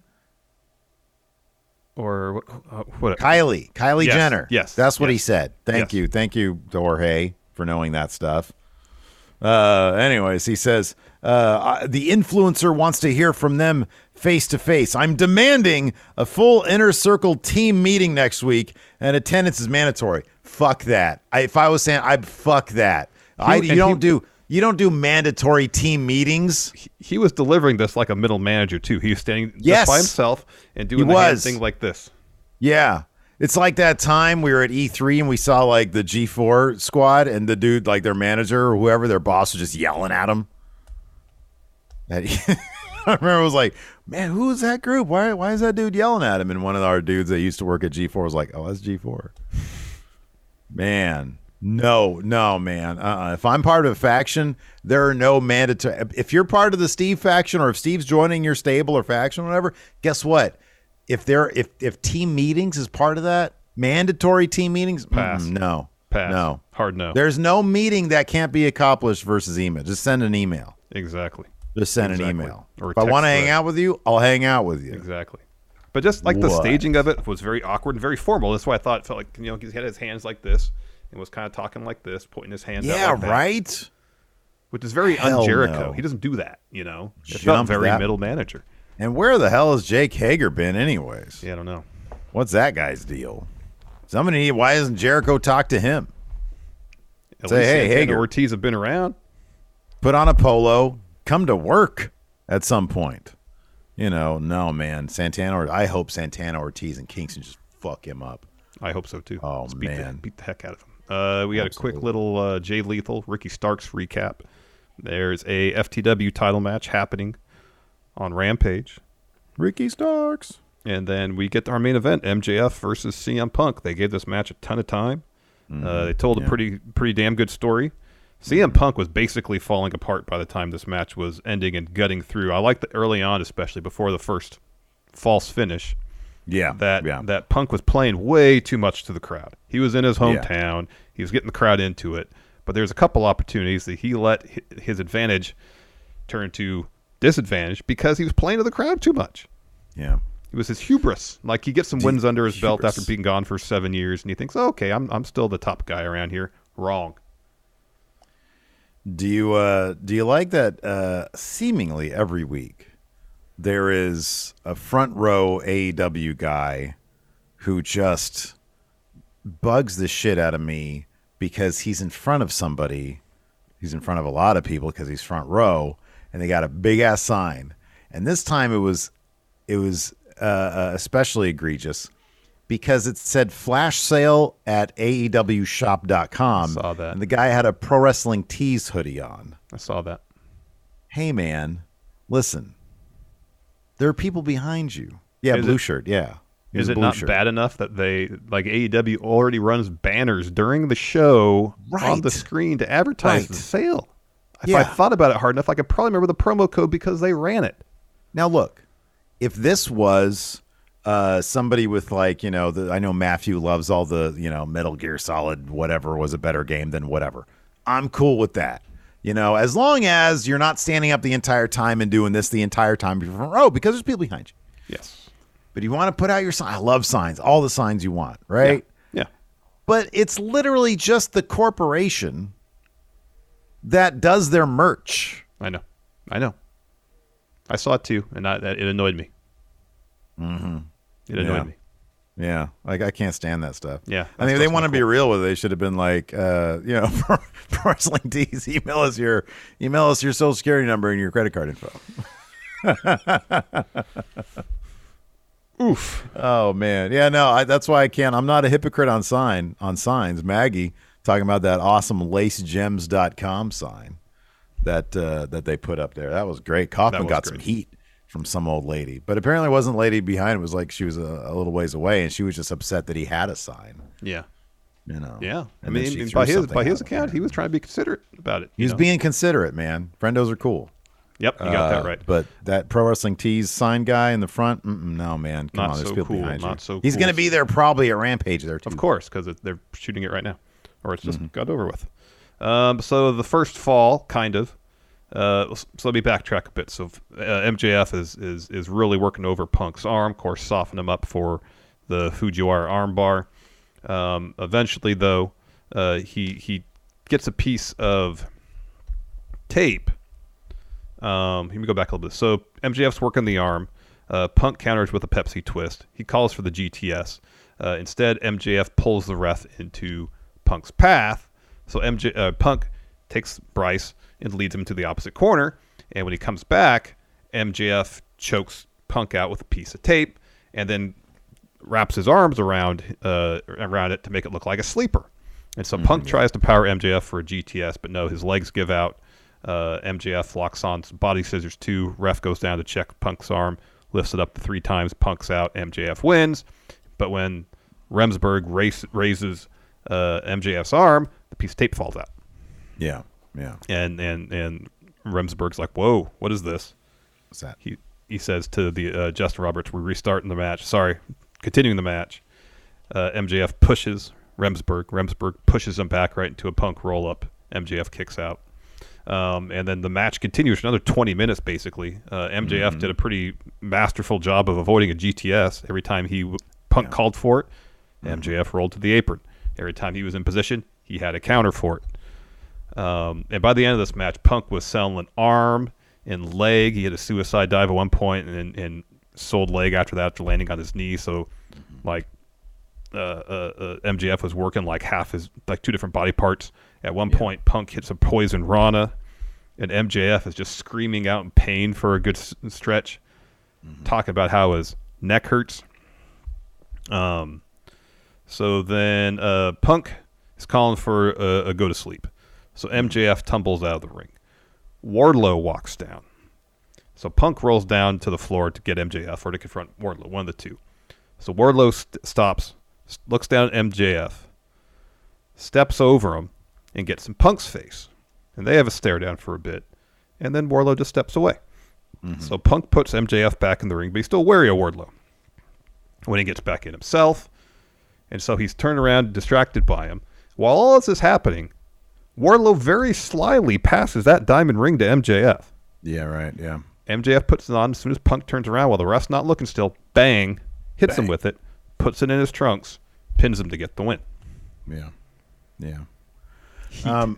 Or what? Uh, what Kylie, Kylie Yes, Jenner. yes, that's what he said. Thank yes. you, thank you, Jorge, for knowing that stuff. Uh, anyways, he says uh, the influencer wants to hear from them face to face. I'm demanding a full inner circle team meeting next week, and attendance is mandatory. Fuck that. I, if I was saying, I'd fuck that. I, you don't do you don't do mandatory team meetings. he was delivering this like a middle manager too. He was standing just Yes. by himself and doing He the hand thing like this. Yeah. It's like that time we were at E3 and we saw like the G4 squad and the dude, like their manager or whoever, their boss was just yelling at him. He- I remember it was like, man, who is that group? Why, why is that dude yelling at him? And one of our dudes that used to work at G4 was like, oh, that's G4. Man, no, no, man. Uh-uh. If I'm part of a faction, there are no mandatory. If you're part of the Steve faction, or if Steve's joining your stable or faction, or whatever, guess what? If there, if if team meetings is part of that, mandatory team meetings, Pass. mm, no, Pass. no, Hard no. There's no meeting that can't be accomplished versus email. Just send an email. Exactly. Just send an email. Or if I want to hang out with you, I'll hang out with you. Exactly. But just like the staging of it was very awkward and very formal. That's why I thought it felt like you know he had his hands like this and was kind of talking like this, putting his hands out Yeah, like that, right. which is very Hell un-Jericho. no. He doesn't do that. You know, it felt very that- middle manager. And where the hell has Jake Hager been, anyways? Yeah, I don't know. What's that guy's deal? Somebody, why doesn't Jericho talk to him? At Say, hey, Hager. Ortiz have been around. Put on a polo, come to work at some point. You know, no man, Santana. Or I hope Santana Ortiz and Kingston just fuck him up. I hope so too. Oh, beat the, man. beat the heck out of him. Uh, we got a quick little uh, Jay Lethal, Ricky Starks recap. There's a FTW title match happening on Rampage. Ricky Starks. And then we get our main event, MJF versus CM Punk. They gave this match a ton of time. uh, they told a pretty pretty damn good story. CM Punk was basically falling apart by the time this match was ending and gutting through. I liked the early on, especially before the first false finish, Yeah, that yeah. that Punk was playing way too much to the crowd. He was in his Yeah. hometown. He was getting the crowd into it. But there's a couple opportunities that he let his advantage turn to disadvantage because he was playing to the crowd too much. yeah. It was his hubris. Like he gets some wins under his belt after being gone for seven years, and he thinks, oh, "Okay, I'm I'm still the top guy around here." Wrong. Do you uh do you like that uh seemingly every week there is a front row AEW guy who just bugs the shit out of me because he's in front of somebody. He's in front of a lot of people because he's front row and they got a big ass sign. And this time it was it was uh, uh, especially egregious because it said flash sale at AEWshop.com. Saw that. And the guy had a pro wrestling tees hoodie on. I saw that. Hey man, listen. There are people behind you. Yeah, Is blue it- shirt. Yeah. He Is it not shirt. bad enough that they like AEW already runs banners during the show on the screen to advertise Right. the sale? If Yeah. I thought about it hard enough, I could probably remember the promo code because they ran it. Now look, if this was uh, somebody with like you know, the, I know Matthew loves all the you know Metal Gear Solid, whatever was a better game than whatever. I'm cool with that. You know, as long as you're not standing up the entire time and doing this the entire time front row because there's people behind you. Yes. But you want to put out your sign. I love signs, all the signs you want, right? Yeah. But it's literally just the corporation that does their merch. I know. I know. I saw it too, and I, that, it annoyed me. Mm-hmm. It annoyed Yeah. me. Yeah, like I can't stand that stuff. Yeah, I mean, if they want to not be real with it, they should have been like, uh, you know, wrestling tees. Email us your email us your social security number and your credit card info. Oof. Oh man, yeah, no, I, that's why I can't. I'm not a hypocrite on sign on signs. Maggie talking about that awesome lacegems.com sign that uh, that they put up there. That was great. Kaufman was got some heat from some old lady, but apparently it wasn't lady behind. It was like she was a, a little ways away, and she was just upset that he had a sign. Yeah. You know. Yeah. I mean, by his by his account, he was trying to be considerate about it. He was know? being considerate, man. Friendos are cool. Yep, you got Uh, that right. But that pro wrestling tees sign guy in the front, no man, come Not on, there's so people cool, behind you. not so He's cool. going to be there probably at Rampage there too. Of course, because they're shooting it right now, or it's just Mm-hmm. got over with. Um, so the first fall, kind of, Uh, so let me backtrack a bit. So uh, MJF is, is is really working over Punk's arm, of course, soften him up for the Fujiwara armbar. Um, eventually, though, uh, he he gets a piece of tape. Um, let me go back a little bit. So MJF's working the arm. Uh, Punk counters with a Pepsi twist. He calls for the GTS. Uh, instead, MJF pulls the ref into Punk's path. So MJ uh, Punk takes Bryce and leads him to the opposite corner. And when he comes back, MJF chokes Punk out with a piece of tape, and then wraps his arms around uh, around it to make it look like a sleeper. And so Punk tries to power MJF for a GTS, but no, his legs give out. Uh, MJF locks on body scissors too. Ref goes down to check Punk's arm, lifts it up to three times. Punk's out. MJF wins. But when Remsburg race, raises uh, MJF's arm, the piece of tape falls out. Yeah, yeah. And and and Remsburg's like, "Whoa, what is this?" What's that? he he says to the uh, Justin Roberts, "We're restarting the match. Sorry, continuing the match." Uh, MJF pushes Remsburg. Remsburg pushes him back right into a punk roll up. MJF kicks out, um, and then the match continues for another 20 minutes. Basically, uh, MJF did a pretty masterful job of avoiding a GTS every time he w- punk called for it. MJF rolled to the apron. Every time he was in position, he had a counter for it. Um, and by the end of this match, Punk was selling an arm and leg. He had a suicide dive at one point and, and sold leg after that after landing on his knee. So, like, uh, uh, uh, MJF was working like half his, like two different body parts. At one point, Punk hits a poison Rana, and MJF is just screaming out in pain for a good s- stretch, talking about how his neck hurts. Um, so then uh, Punk is calling for a, a go to sleep. So MJF tumbles out of the ring. Wardlow walks down. So Punk rolls down to the floor to get MJF or to confront Wardlow, one of the two. So Wardlow st- stops, looks down at MJF, steps over him, and gets in Punk's face. And they have a stare down for a bit. And then Wardlow just steps away. Mm-hmm. So Punk puts MJF back in the ring, but he's still wary of Wardlow. When he gets back in himself, and so he's turned around, distracted by him. While all this is happening, Wardlow very slyly passes that diamond ring to MJF. Yeah, right. Yeah. MJF puts it on as soon as Punk turns around while the ref's not looking still. Bang! Hits him with it, puts it in his trunks, pins him to get the win. Yeah. Yeah. Um,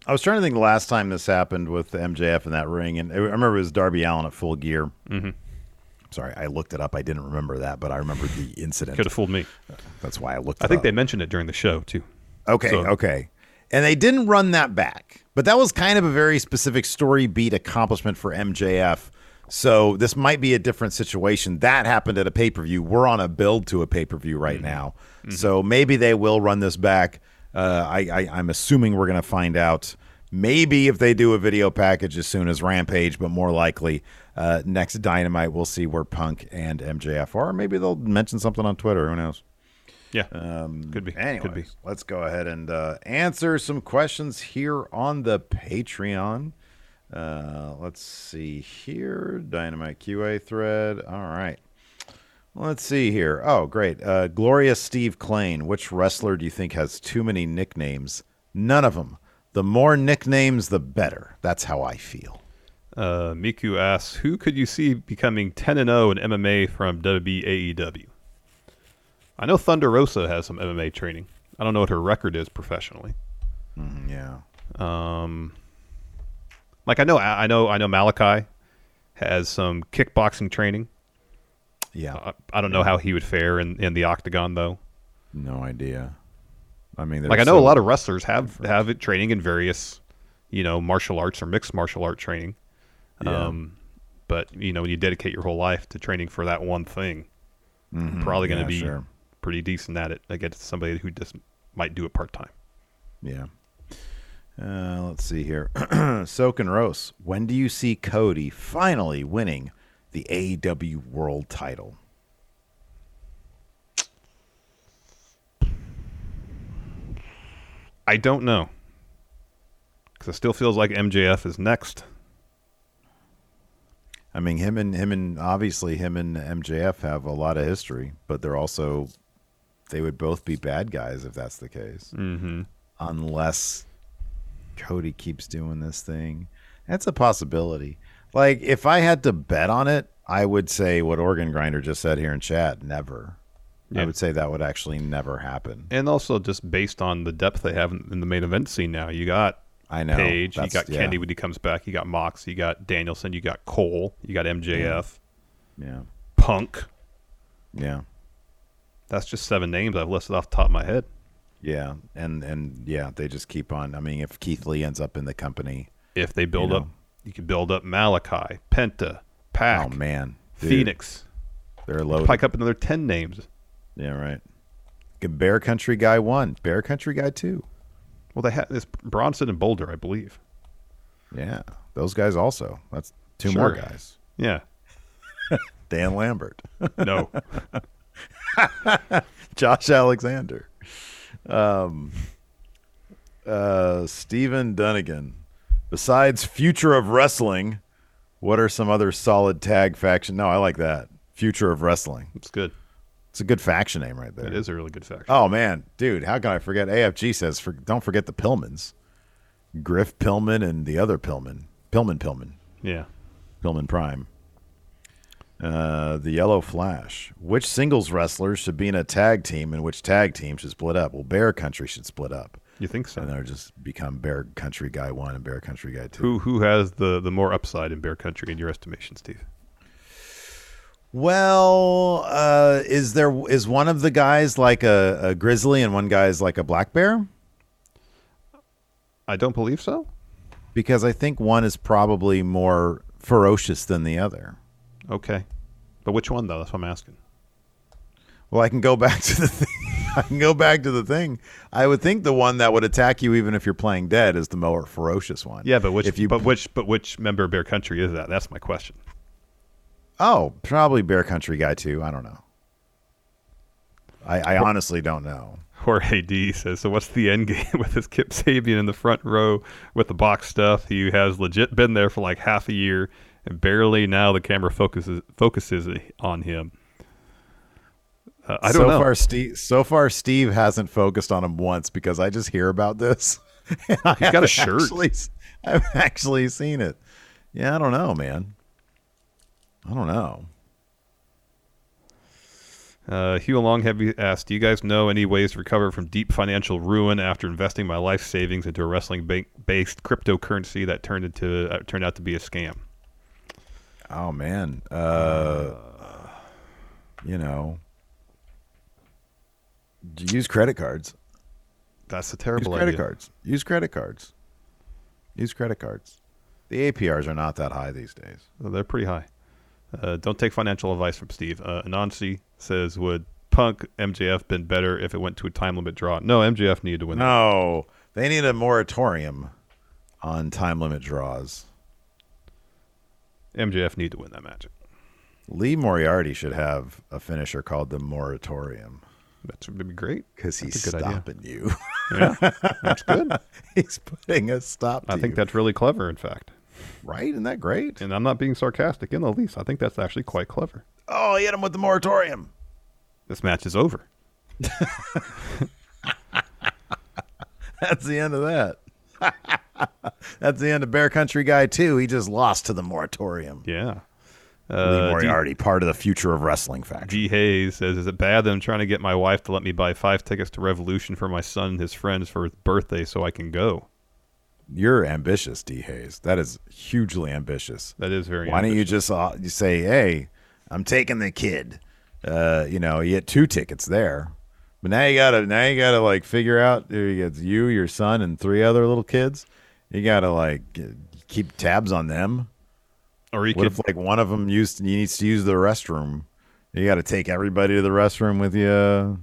I was trying to think the last time this happened with MJF in that ring, and I remember it was Darby Allin at Full Gear. Mm-hmm. Sorry, I looked it up. I didn't remember that, but I remember the incident. Could have fooled me. That's why I looked. I think up. they mentioned it during the show too. Okay, So- okay. And they didn't run that back. But that was kind of a very specific story beat accomplishment for MJF. So this might be a different situation. That happened at a pay per view. We're on a build to a pay per view right now. So maybe they will run this back. Uh, I, I, I'm assuming we're going to find out. Maybe if they do a video package as soon as Rampage, but more likely uh, next Dynamite, we'll see where Punk and MJF are. Maybe they'll mention something on Twitter. Who knows? Yeah, could be. Anyways, Could be. let's go ahead and uh, answer some questions here on the Patreon. Uh, let's see here. Dynamite QA thread. All right. Let's see here. Oh, great. Uh, Gloria Steve Klain. Which wrestler do you think has too many nicknames? None of them. The more nicknames, the better. That's how I feel. Uh, Miku asks, "Who could you see becoming 10 and 0 in MMA from WBAEW?" I know Thunder Rosa has some MMA training. I don't know what her record is professionally. Mm, yeah. Um, like I know, I know, I know Malakai has some kickboxing training. Yeah. I, I don't know how he would fare in, in the octagon though. No idea. I mean, Like I know a lot of wrestlers have have it training in various, you know, martial arts or mixed martial art training. Yeah. Um, but you know, when you dedicate your whole life to training for that one thing, you're probably going to Mm-hmm. Yeah, be sure. Pretty decent at it against somebody who just might do it part time. Yeah. Uh, let's see here. Soak and Rose. When do you see Cody finally winning the AEW World Title? I don't know because it still feels like MJF is next. I mean, him and him and obviously him and MJF have a lot of history, but they're also they would both be bad guys if that's the case. Mm-hmm. Unless Cody keeps doing this thing, That's a possibility. Like if I had to bet on it, I would say what Organ Grinder just said here in chat. Never. I would say that would actually never happen. And also just based on the depth they have in, the main event scene now. You got I know. Page, you got yeah. Kenny when he comes back, you got Mox, you got Danielson, you got Cole, you got MJF, Yeah. Punk. Yeah. That's just seven names I've listed off the top of my head. Yeah. And and yeah, they just keep on. I mean, if Keith Lee ends up in the company, If they build know. up, you can build up Malakai, Penta, Pac, oh man, Dude, Fenix. they're loaded. Pike up another ten names. Yeah, right. Bear Country guy one, Bear Country guy two. Well, they had this Bronson and Boulder, I believe. Yeah, those guys also. That's two more guys. Yeah. Dan Lambert, No. Josh Alexander, um, uh, Stephen Dunnigan. Besides Future of Wrestling, what are some other solid tag faction? No, I like that. Future of Wrestling. it's good. It's a good faction name right there. It is a really good faction. Oh man, dude, how can I forget? AFG says, for, don't forget the Pillmans, Griff Pillman and the other Pillman, Pillman Pillman, Yeah. Pillman Prime. Uh, the Yellow Flash. Which singles wrestlers should be in a tag team, and which tag team should split up? Well, Bear Country should split up, You think so? and they'll just become Bear Country Guy One and Bear Country Guy Two. Who who has the, the more upside in Bear Country in your estimation, Steve? Well, uh, is there is one of the guys like a, a grizzly and one guy is like a black bear? I don't believe so. Because I think one is probably more ferocious than the other. Okay. But which one though? That's what I'm asking. Well, I can go back to the thing. I can go back to the thing. I would think the one that would attack you even if you're playing dead is the more ferocious one. Yeah, but which if you but which but which member of Bear Country is that? That's my question. Oh, probably Bear Country guy too. I don't know. I, I honestly don't know. Jorge D says, so what's the end game with this Kip Sabian in the front row with the box stuff? He has legit been there for like half a year and barely now the camera focuses focuses on him. Uh, I don't so know. far, Steve. So far, Steve hasn't focused on him once because I just hear about this. He's got a shirt. Actually, I've actually seen it. Yeah, I don't know, man. I don't know. Uh, Hugh Longheavy asked, "Do you guys know any ways to recover from deep financial ruin after investing my life savings into a wrestling ba- based cryptocurrency that turned into uh, turned out to be a scam?" Oh man. Uh, you know, use credit cards. That's a terrible Use credit idea. cards. Use credit cards. Use credit cards. The APRs are not that high these days. Well, they're pretty high. Uh, don't take financial advice from Steve. Uh, Anansi says, "Would Punk MJF been better if it went to a time limit draw?" No, MJF needed to win. that. No, they need a moratorium on time limit draws. MJF need to win that match. Lee Moriarty should have a finisher called the moratorium That would be great. because he's a idea. stopping you. Yeah, that's good. he's putting a stop. To I think you. that's really clever. In fact, right. Isn't that great? and I'm not being sarcastic in the least. I think that's actually quite clever. Oh, he hit him with the moratorium. This match is over. That's the end of that. That's the end of Bear Country Guy too. He just lost to the moratorium. Yeah. Lee Uh, Moriarty, part of the future of wrestling faction. G. Hayes says, "Is it bad that I'm trying to get my wife to let me buy five tickets to Revolution for my son and his friends for his birthday so I can go?" You're ambitious, D Hayes. That is hugely ambitious. That is very. Why don't you just uh, you say, "Hey, I'm taking the kid." Uh, you know, you get two tickets there, but now you gotta now you gotta like figure out. You get you, your son, and three other little kids. You gotta like keep tabs on them. Or you What could if like one of them used you needs to use the restroom? You got to take everybody to the restroom with you.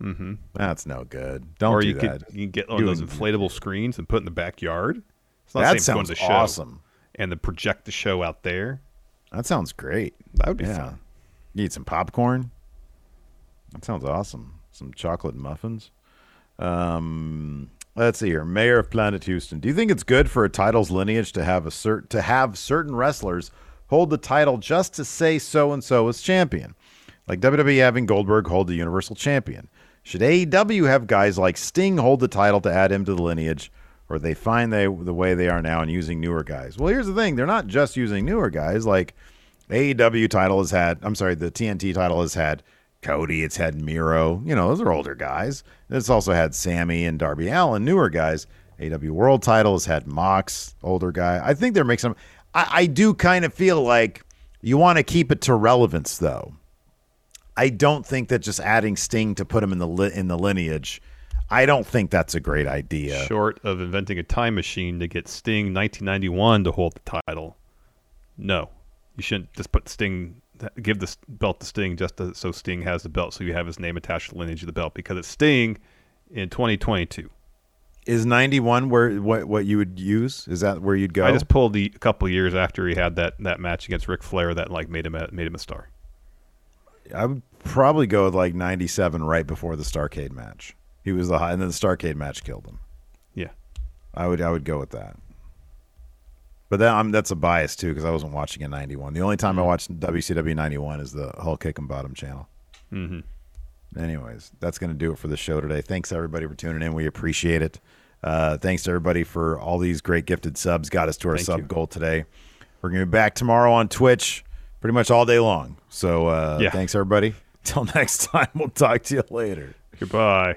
Mm-hmm. That's no good. Don't or do you that. could you can get one of those inflatable screens and put in the backyard. It's not That the same as going sounds the show. awesome. And then project the show out there. That sounds great. That would be yeah. fun. You eat some popcorn. That sounds awesome. Some chocolate muffins. Um, let's see here. Mayor of Planet Houston. Do you think it's good for a title's lineage to have a cert to have certain wrestlers hold the title just to say so and so is champion? Like WWE having Goldberg hold the Universal Champion. Should AEW have guys like Sting hold the title to add him to the lineage or they find they the way they are now and using newer guys. Well, here's the thing: they're not just using newer guys. Like AEW title has had, I'm sorry, the TNT title has had Cody, it's had Miro. You know, those are older guys. It's also had Sammy and Darby Allin, newer guys. AW World title has had Mox, older guy. I think they're making some. I, I do kind of feel like you want to keep it to relevance, though. I don't think that just adding Sting to put him in the li- in the lineage. I don't think that's a great idea. Short of inventing a time machine to get Sting 1991 to hold the title, no, you shouldn't just put Sting, give the belt to Sting just to, so Sting has the belt, so you have his name attached to the lineage of the belt because it's Sting in 2022. Is 91 where what what you would use? Is that where you'd go? I just pulled the a couple years after he had that, that match against Ric Flair that like made him a, made him a star. I would probably go with like 97 right before the Starcade match. He was the high, and then the Starcade match killed him. Yeah, I would I would go with that. But that, I'm, that's a bias too because I wasn't watching in '91. The only time I watched WCW '91 is the Hulk Kick and Bottom channel. Mm-hmm. Anyways, that's going to do it for the show today. Thanks everybody for tuning in. We appreciate it. Uh, thanks to everybody for all these great gifted subs. Got us to our Thank sub you. goal today. We're going to be back tomorrow on Twitch, pretty much all day long. So uh, Yeah. thanks everybody. Till next time, we'll talk to you later. goodbye.